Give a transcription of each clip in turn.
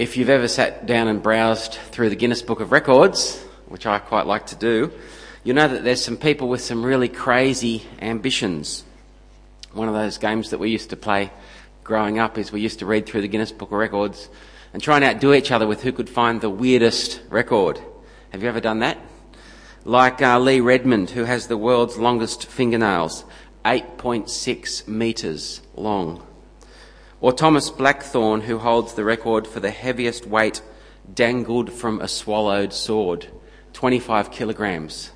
If you've ever sat down and browsed through the Guinness Book of Records, which I quite like to do, you know that there's some people with some really crazy ambitions. One of those games that we used to play growing up is we used to read through the Guinness Book of Records and try and outdo each other with who could find the weirdest record. Have you ever done that? Like uh, Lee Redmond, who has the world's longest fingernails, 8.6 metres long. Or Thomas Blackthorne, who holds the record for the heaviest weight dangled from a swallowed sword, 25 kilograms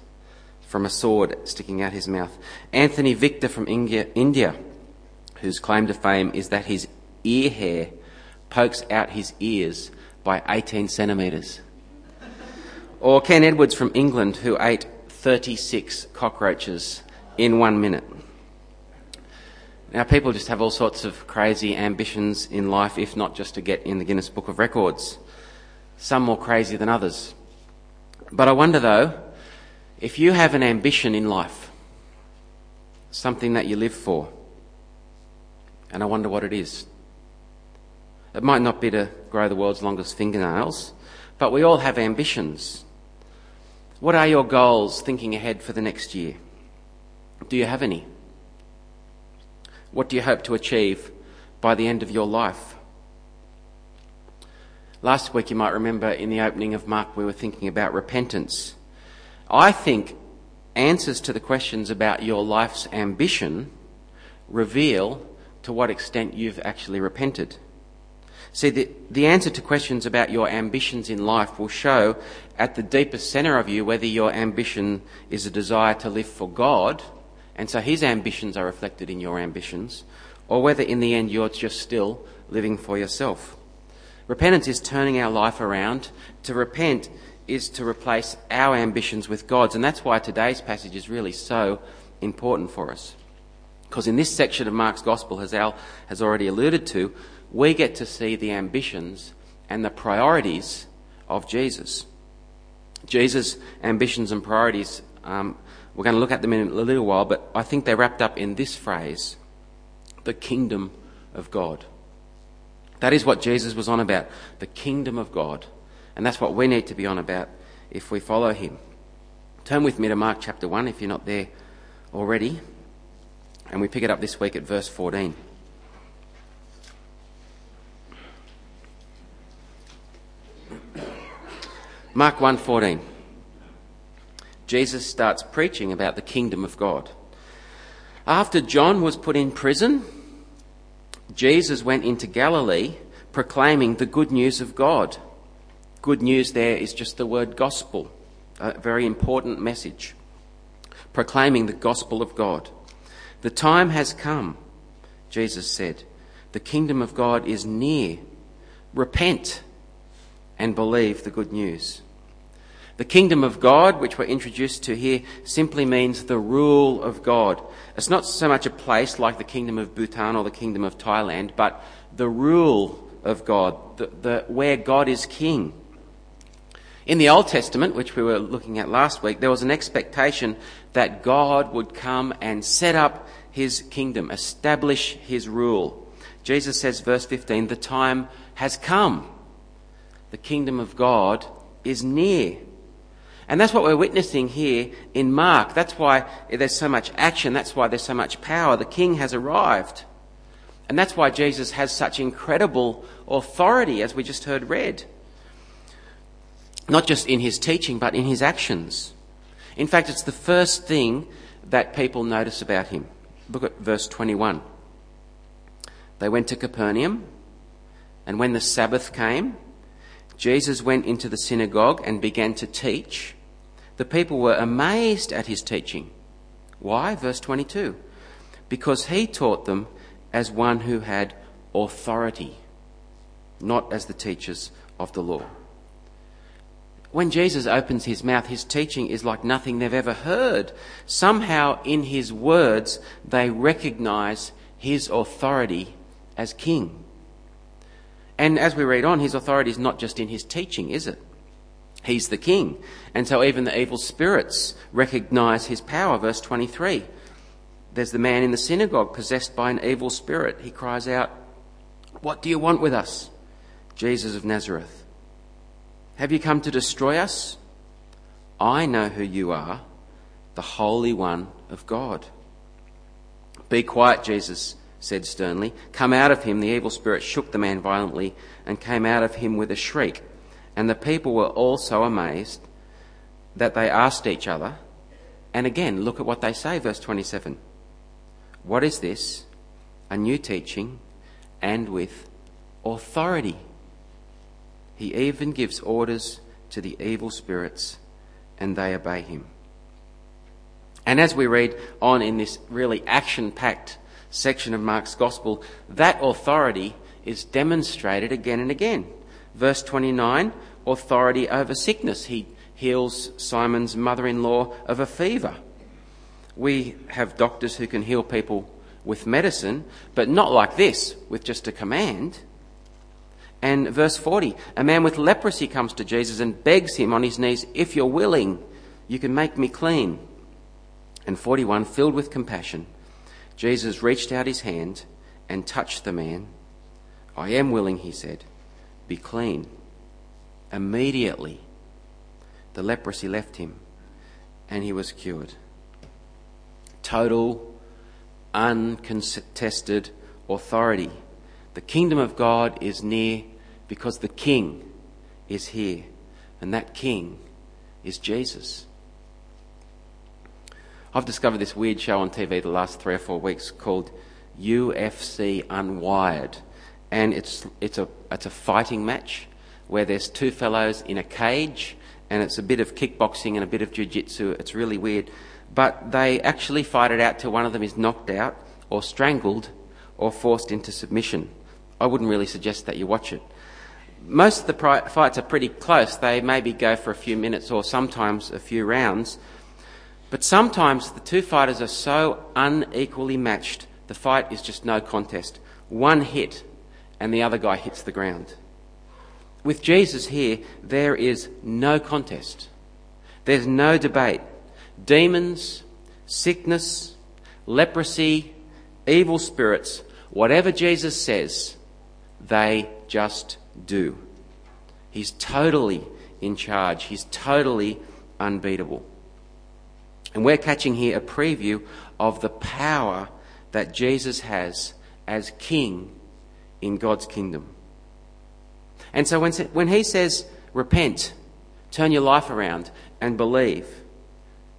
from a sword sticking out his mouth. Anthony Victor from India, India, whose claim to fame is that his ear hair pokes out his ears by 18 centimetres. Or Ken Edwards from England, who ate 36 cockroaches in one minute. Now, people just have all sorts of crazy ambitions in life, if not just to get in the Guinness Book of Records. Some more crazy than others. But I wonder though, if you have an ambition in life, something that you live for, and I wonder what it is. It might not be to grow the world's longest fingernails, but we all have ambitions. What are your goals thinking ahead for the next year? Do you have any? What do you hope to achieve by the end of your life? Last week, you might remember in the opening of Mark, we were thinking about repentance. I think answers to the questions about your life's ambition reveal to what extent you've actually repented. See, the, the answer to questions about your ambitions in life will show at the deepest centre of you whether your ambition is a desire to live for God and so his ambitions are reflected in your ambitions, or whether in the end you're just still living for yourself. Repentance is turning our life around. To repent is to replace our ambitions with God's, and that's why today's passage is really so important for us. Because in this section of Mark's Gospel, as Al has already alluded to, we get to see the ambitions and the priorities of Jesus. Jesus' ambitions and priorities um, we're going to look at them in a little while, but I think they're wrapped up in this phrase the kingdom of God. That is what Jesus was on about the kingdom of God. And that's what we need to be on about if we follow him. Turn with me to Mark chapter 1 if you're not there already. And we pick it up this week at verse 14. Mark 1:14 Jesus starts preaching about the kingdom of God. After John was put in prison, Jesus went into Galilee proclaiming the good news of God. Good news there is just the word gospel, a very important message. Proclaiming the gospel of God. The time has come, Jesus said. The kingdom of God is near. Repent and believe the good news. The kingdom of God, which we're introduced to here, simply means the rule of God. It's not so much a place like the kingdom of Bhutan or the kingdom of Thailand, but the rule of God, the, the, where God is king. In the Old Testament, which we were looking at last week, there was an expectation that God would come and set up his kingdom, establish his rule. Jesus says, verse 15, the time has come. The kingdom of God is near. And that's what we're witnessing here in Mark. That's why there's so much action. That's why there's so much power. The king has arrived. And that's why Jesus has such incredible authority, as we just heard read. Not just in his teaching, but in his actions. In fact, it's the first thing that people notice about him. Look at verse 21. They went to Capernaum, and when the Sabbath came, Jesus went into the synagogue and began to teach. The people were amazed at his teaching. Why? Verse 22. Because he taught them as one who had authority, not as the teachers of the law. When Jesus opens his mouth, his teaching is like nothing they've ever heard. Somehow, in his words, they recognize his authority as king. And as we read on, his authority is not just in his teaching, is it? He's the king. And so even the evil spirits recognize his power. Verse 23. There's the man in the synagogue possessed by an evil spirit. He cries out, What do you want with us? Jesus of Nazareth? Have you come to destroy us? I know who you are, the Holy One of God. Be quiet, Jesus said sternly. Come out of him. The evil spirit shook the man violently and came out of him with a shriek. And the people were all so amazed that they asked each other, and again, look at what they say, verse 27. What is this? A new teaching and with authority. He even gives orders to the evil spirits and they obey him. And as we read on in this really action packed section of Mark's Gospel, that authority is demonstrated again and again. Verse 29 authority over sickness. He heals Simon's mother in law of a fever. We have doctors who can heal people with medicine, but not like this, with just a command. And verse 40 a man with leprosy comes to Jesus and begs him on his knees, If you're willing, you can make me clean. And 41, filled with compassion, Jesus reached out his hand and touched the man. I am willing, he said, be clean. Immediately, the leprosy left him and he was cured. Total, uncontested authority. The kingdom of God is near because the king is here, and that king is Jesus. I've discovered this weird show on TV the last three or four weeks called UFC Unwired. And it's, it's, a, it's a fighting match where there's two fellows in a cage and it's a bit of kickboxing and a bit of jiu-jitsu. It's really weird. But they actually fight it out till one of them is knocked out or strangled or forced into submission. I wouldn't really suggest that you watch it. Most of the fights are pretty close. They maybe go for a few minutes or sometimes a few rounds. But sometimes the two fighters are so unequally matched, the fight is just no contest. One hit, and the other guy hits the ground. With Jesus here, there is no contest. There's no debate. Demons, sickness, leprosy, evil spirits, whatever Jesus says, they just do. He's totally in charge. He's totally unbeatable. And we're catching here a preview of the power that Jesus has as King in God's kingdom. And so when, when he says, repent, turn your life around, and believe,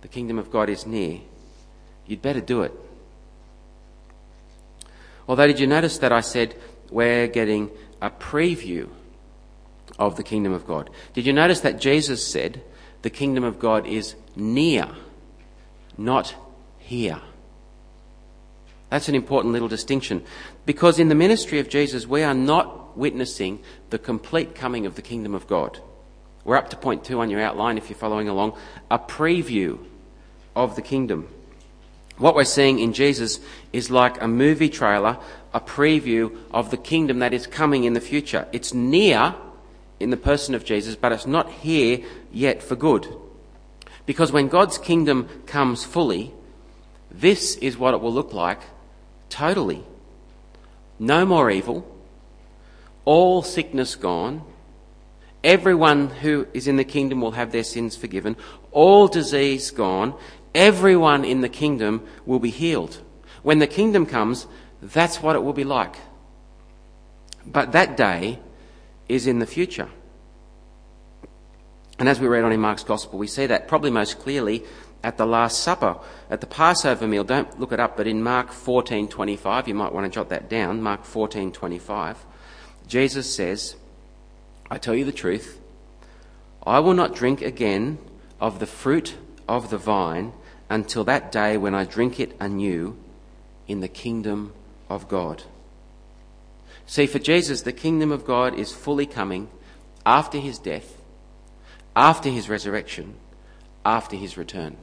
the kingdom of God is near, you'd better do it. Although, did you notice that I said we're getting a preview of the kingdom of God? Did you notice that Jesus said the kingdom of God is near? Not here. That's an important little distinction. Because in the ministry of Jesus, we are not witnessing the complete coming of the kingdom of God. We're up to point two on your outline if you're following along. A preview of the kingdom. What we're seeing in Jesus is like a movie trailer, a preview of the kingdom that is coming in the future. It's near in the person of Jesus, but it's not here yet for good. Because when God's kingdom comes fully, this is what it will look like totally. No more evil, all sickness gone, everyone who is in the kingdom will have their sins forgiven, all disease gone, everyone in the kingdom will be healed. When the kingdom comes, that's what it will be like. But that day is in the future. And as we read on in Mark's Gospel, we see that probably most clearly at the Last Supper, at the Passover meal. Don't look it up, but in Mark 14:25, you might want to jot that down. Mark 14:25, Jesus says, "I tell you the truth, I will not drink again of the fruit of the vine until that day when I drink it anew in the kingdom of God." See, for Jesus, the kingdom of God is fully coming after his death after his resurrection, after his return.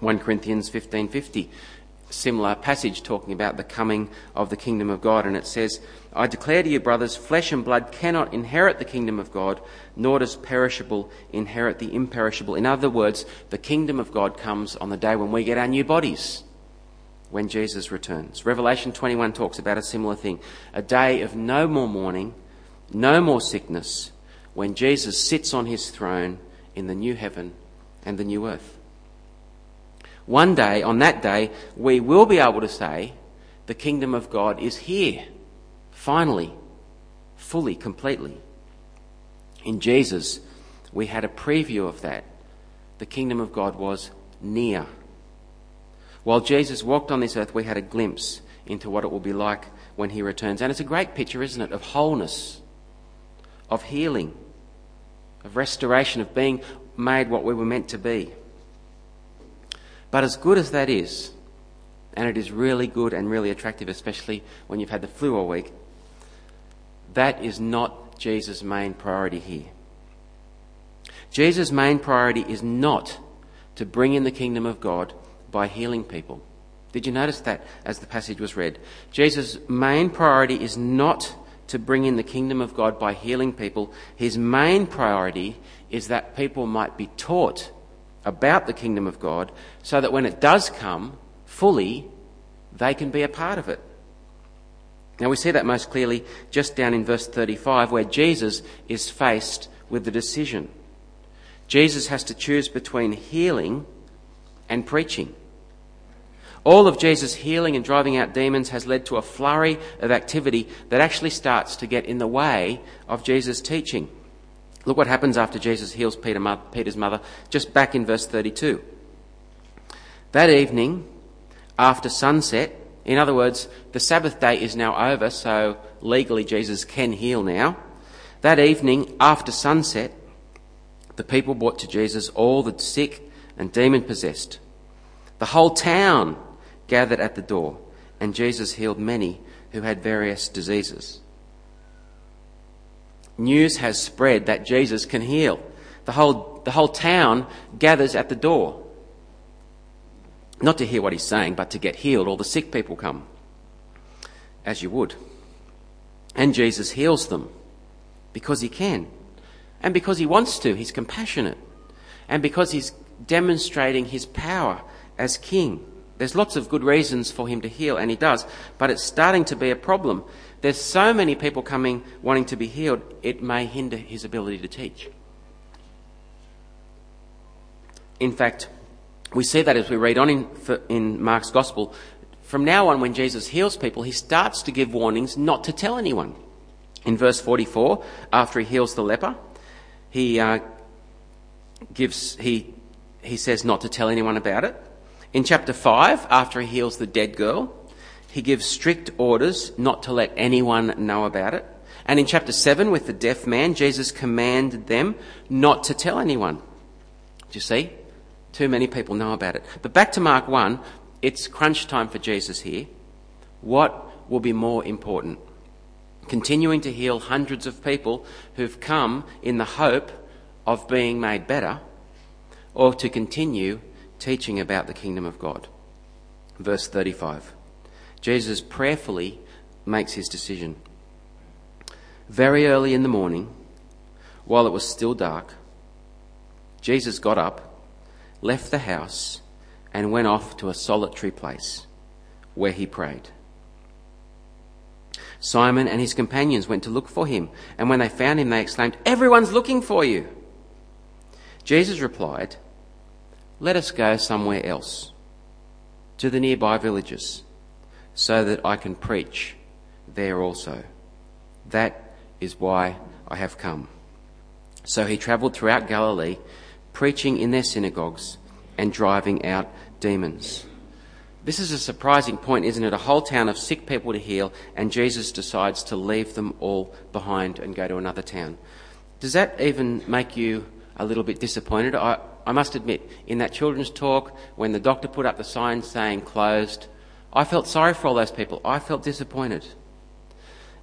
1 Corinthians 15:50 similar passage talking about the coming of the kingdom of God and it says I declare to you brothers flesh and blood cannot inherit the kingdom of God nor does perishable inherit the imperishable. In other words the kingdom of God comes on the day when we get our new bodies when Jesus returns. Revelation 21 talks about a similar thing. A day of no more mourning no more sickness when Jesus sits on his throne in the new heaven and the new earth. One day, on that day, we will be able to say, the kingdom of God is here, finally, fully, completely. In Jesus, we had a preview of that. The kingdom of God was near. While Jesus walked on this earth, we had a glimpse into what it will be like when he returns. And it's a great picture, isn't it, of wholeness, of healing, of restoration, of being made what we were meant to be. But as good as that is, and it is really good and really attractive, especially when you've had the flu all week, that is not Jesus' main priority here. Jesus' main priority is not to bring in the kingdom of God by healing people. Did you notice that as the passage was read? Jesus' main priority is not to bring in the kingdom of God by healing people. His main priority is that people might be taught about the kingdom of God so that when it does come fully, they can be a part of it. Now we see that most clearly just down in verse 35 where Jesus is faced with the decision. Jesus has to choose between healing and preaching. All of Jesus' healing and driving out demons has led to a flurry of activity that actually starts to get in the way of Jesus' teaching. Look what happens after Jesus heals Peter, Peter's mother, just back in verse 32. That evening, after sunset, in other words, the Sabbath day is now over, so legally Jesus can heal now. That evening, after sunset, the people brought to Jesus all the sick and demon possessed. The whole town gathered at the door, and Jesus healed many who had various diseases news has spread that Jesus can heal. The whole, the whole town gathers at the door. Not to hear what he's saying, but to get healed. All the sick people come, as you would. And Jesus heals them because he can. And because he wants to. He's compassionate. And because he's demonstrating his power as king. There's lots of good reasons for him to heal, and he does, but it's starting to be a problem there's so many people coming wanting to be healed, it may hinder his ability to teach. In fact, we see that as we read on in, in Mark's Gospel. From now on, when Jesus heals people, he starts to give warnings not to tell anyone. In verse 44, after he heals the leper, he uh, gives he he says not to tell anyone about it. In chapter 5, after he heals the dead girl, he gives strict orders not to let anyone know about it. And in chapter 7, with the deaf man, Jesus commanded them not to tell anyone. Do you see? Too many people know about it. But back to Mark 1, it's crunch time for Jesus here. What will be more important? Continuing to heal hundreds of people who've come in the hope of being made better, or to continue teaching about the kingdom of God? Verse 35. Jesus prayerfully makes his decision. Very early in the morning, while it was still dark, Jesus got up, left the house, and went off to a solitary place where he prayed. Simon and his companions went to look for him, and when they found him, they exclaimed, Everyone's looking for you! Jesus replied, Let us go somewhere else, to the nearby villages so that I can preach there also. That is why I have come. So he travelled throughout Galilee, preaching in their synagogues and driving out demons. This is a surprising point, isn't it? A whole town of sick people to heal, and Jesus decides to leave them all behind and go to another town. Does that even make you a little bit disappointed? I, I must admit, in that children's talk, when the doctor put up the sign saying closed, I felt sorry for all those people. I felt disappointed.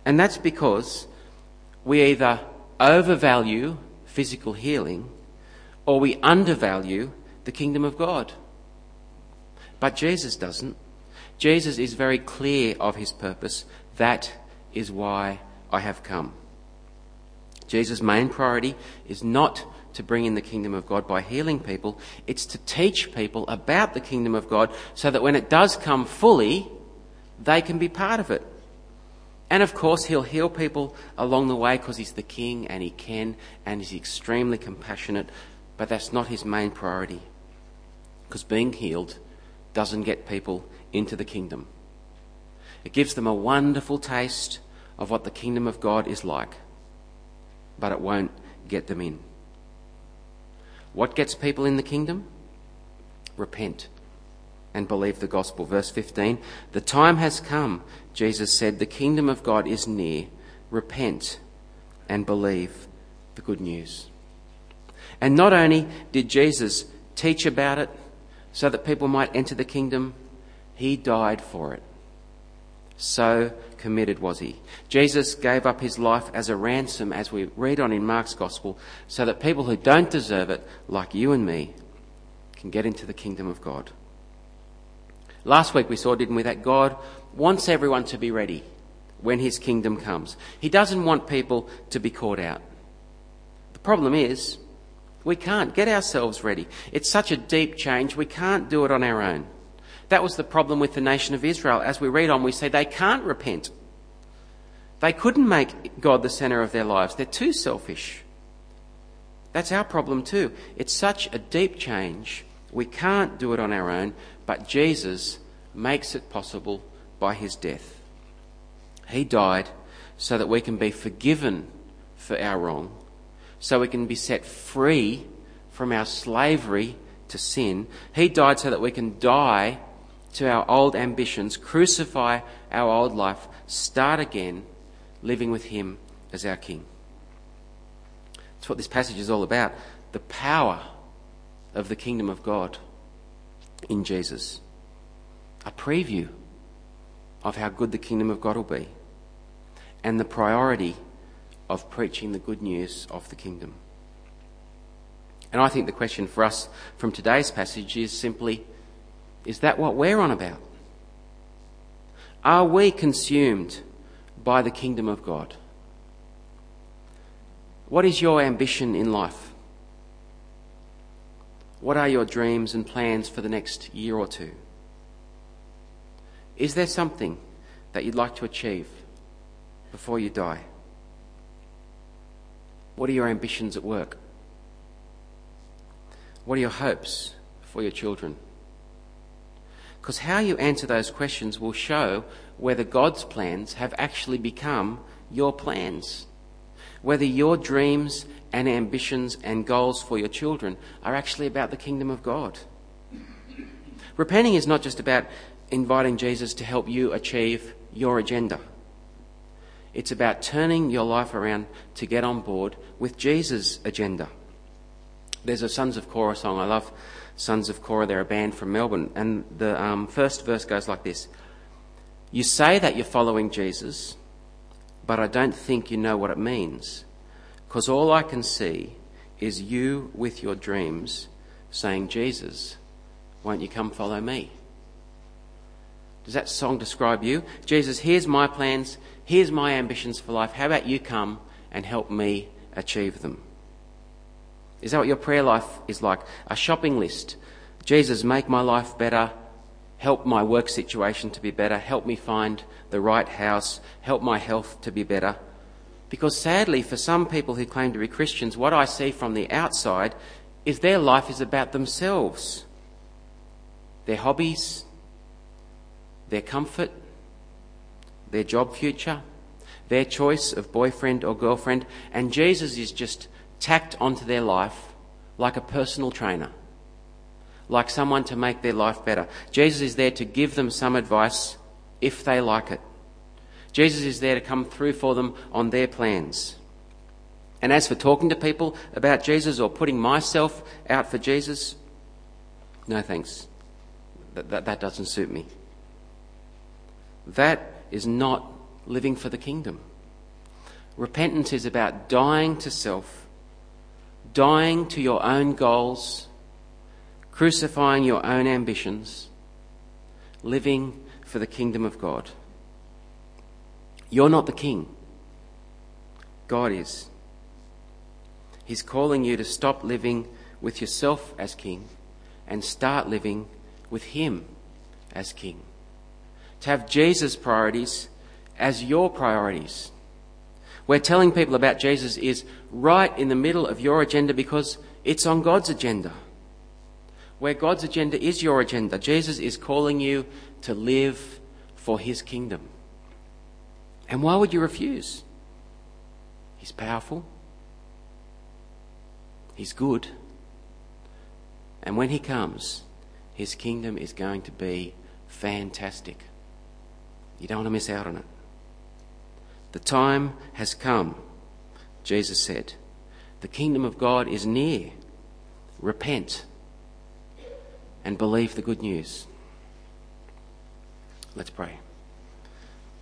And that's because we either overvalue physical healing or we undervalue the kingdom of God. But Jesus doesn't. Jesus is very clear of his purpose. That is why I have come. Jesus' main priority is not to bring in the kingdom of God by healing people. It's to teach people about the kingdom of God so that when it does come fully, they can be part of it. And of course, he'll heal people along the way because he's the king and he can and he's extremely compassionate, but that's not his main priority. Because being healed doesn't get people into the kingdom. It gives them a wonderful taste of what the kingdom of God is like, but it won't get them in. What gets people in the kingdom? Repent and believe the gospel. Verse 15 The time has come, Jesus said, the kingdom of God is near. Repent and believe the good news. And not only did Jesus teach about it so that people might enter the kingdom, he died for it. So committed was he. Jesus gave up his life as a ransom, as we read on in Mark's Gospel, so that people who don't deserve it, like you and me, can get into the kingdom of God. Last week we saw, didn't we, that God wants everyone to be ready when his kingdom comes. He doesn't want people to be caught out. The problem is, we can't get ourselves ready. It's such a deep change, we can't do it on our own. That was the problem with the nation of Israel. As we read on, we say they can't repent. They couldn't make God the centre of their lives. They're too selfish. That's our problem too. It's such a deep change. We can't do it on our own, but Jesus makes it possible by his death. He died so that we can be forgiven for our wrong, so we can be set free from our slavery to sin. He died so that we can die to our old ambitions, crucify our old life, start again living with Him as our King. That's what this passage is all about the power of the kingdom of God in Jesus. A preview of how good the kingdom of God will be, and the priority of preaching the good news of the kingdom. And I think the question for us from today's passage is simply is that what we're on about? Are we consumed by the kingdom of God? What is your ambition in life? What are your dreams and plans for the next year or two? Is there something that you'd like to achieve before you die? What are your ambitions at work? What are your hopes for your children? Because how you answer those questions will show whether God's plans have actually become your plans. Whether your dreams and ambitions and goals for your children are actually about the kingdom of God. Repenting is not just about inviting Jesus to help you achieve your agenda. It's about turning your life around to get on board with Jesus' agenda. There's a Sons of Korah song I love Sons of Korah. They're a band from Melbourne. And the um, first verse goes like this You say that you're following Jesus, but I don't think you know what it means. Because all I can see is you with your dreams saying, Jesus, won't you come follow me? Does that song describe you? Jesus, here's my plans, here's my ambitions for life. How about you come and help me achieve them? Is that what your prayer life is like? A shopping list. Jesus, make my life better. Help my work situation to be better. Help me find the right house. Help my health to be better. Because sadly, for some people who claim to be Christians, what I see from the outside is their life is about themselves, their hobbies, their comfort, their job future, their choice of boyfriend or girlfriend, and Jesus is just tacked onto their life like a personal trainer, like someone to make their life better. Jesus is there to give them some advice if they like it. Jesus is there to come through for them on their plans. And as for talking to people about Jesus or putting myself out for Jesus, no thanks. That, that, that doesn't suit me. That is not living for the kingdom. Repentance is about dying to self dying to your own goals, crucifying your own ambitions, living for the kingdom of God. You're not the king, God is. He's calling you to stop living with yourself as king and start living with Him as king. To have Jesus' priorities as your priorities. Where telling people about Jesus is right in the middle of your agenda because it's on God's agenda. Where God's agenda is your agenda. Jesus is calling you to live for his kingdom. And why would you refuse? He's powerful. He's good. And when he comes, his kingdom is going to be fantastic. You don't want to miss out on it. The time has come, Jesus said. The kingdom of God is near. Repent and believe the good news. Let's pray.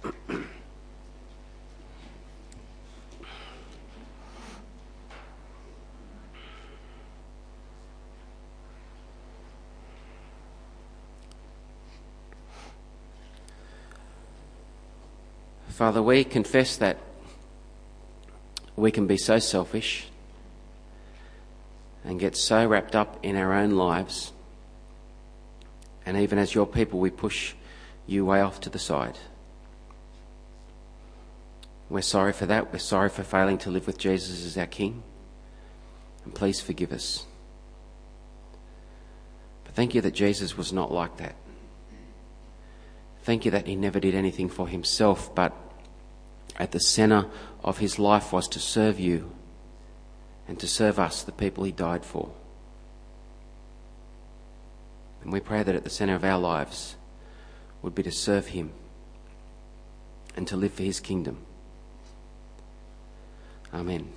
Father, we confess that we can be so selfish and get so wrapped up in our own lives. And even as your people, we push you way off to the side. We're sorry for that. We're sorry for failing to live with Jesus as our King. And please forgive us. But thank you that Jesus was not like that. Thank you that he never did anything for himself, but at the centre of his life was to serve you and to serve us, the people he died for. And we pray that at the centre of our lives would be to serve him and to live for his kingdom. Amen.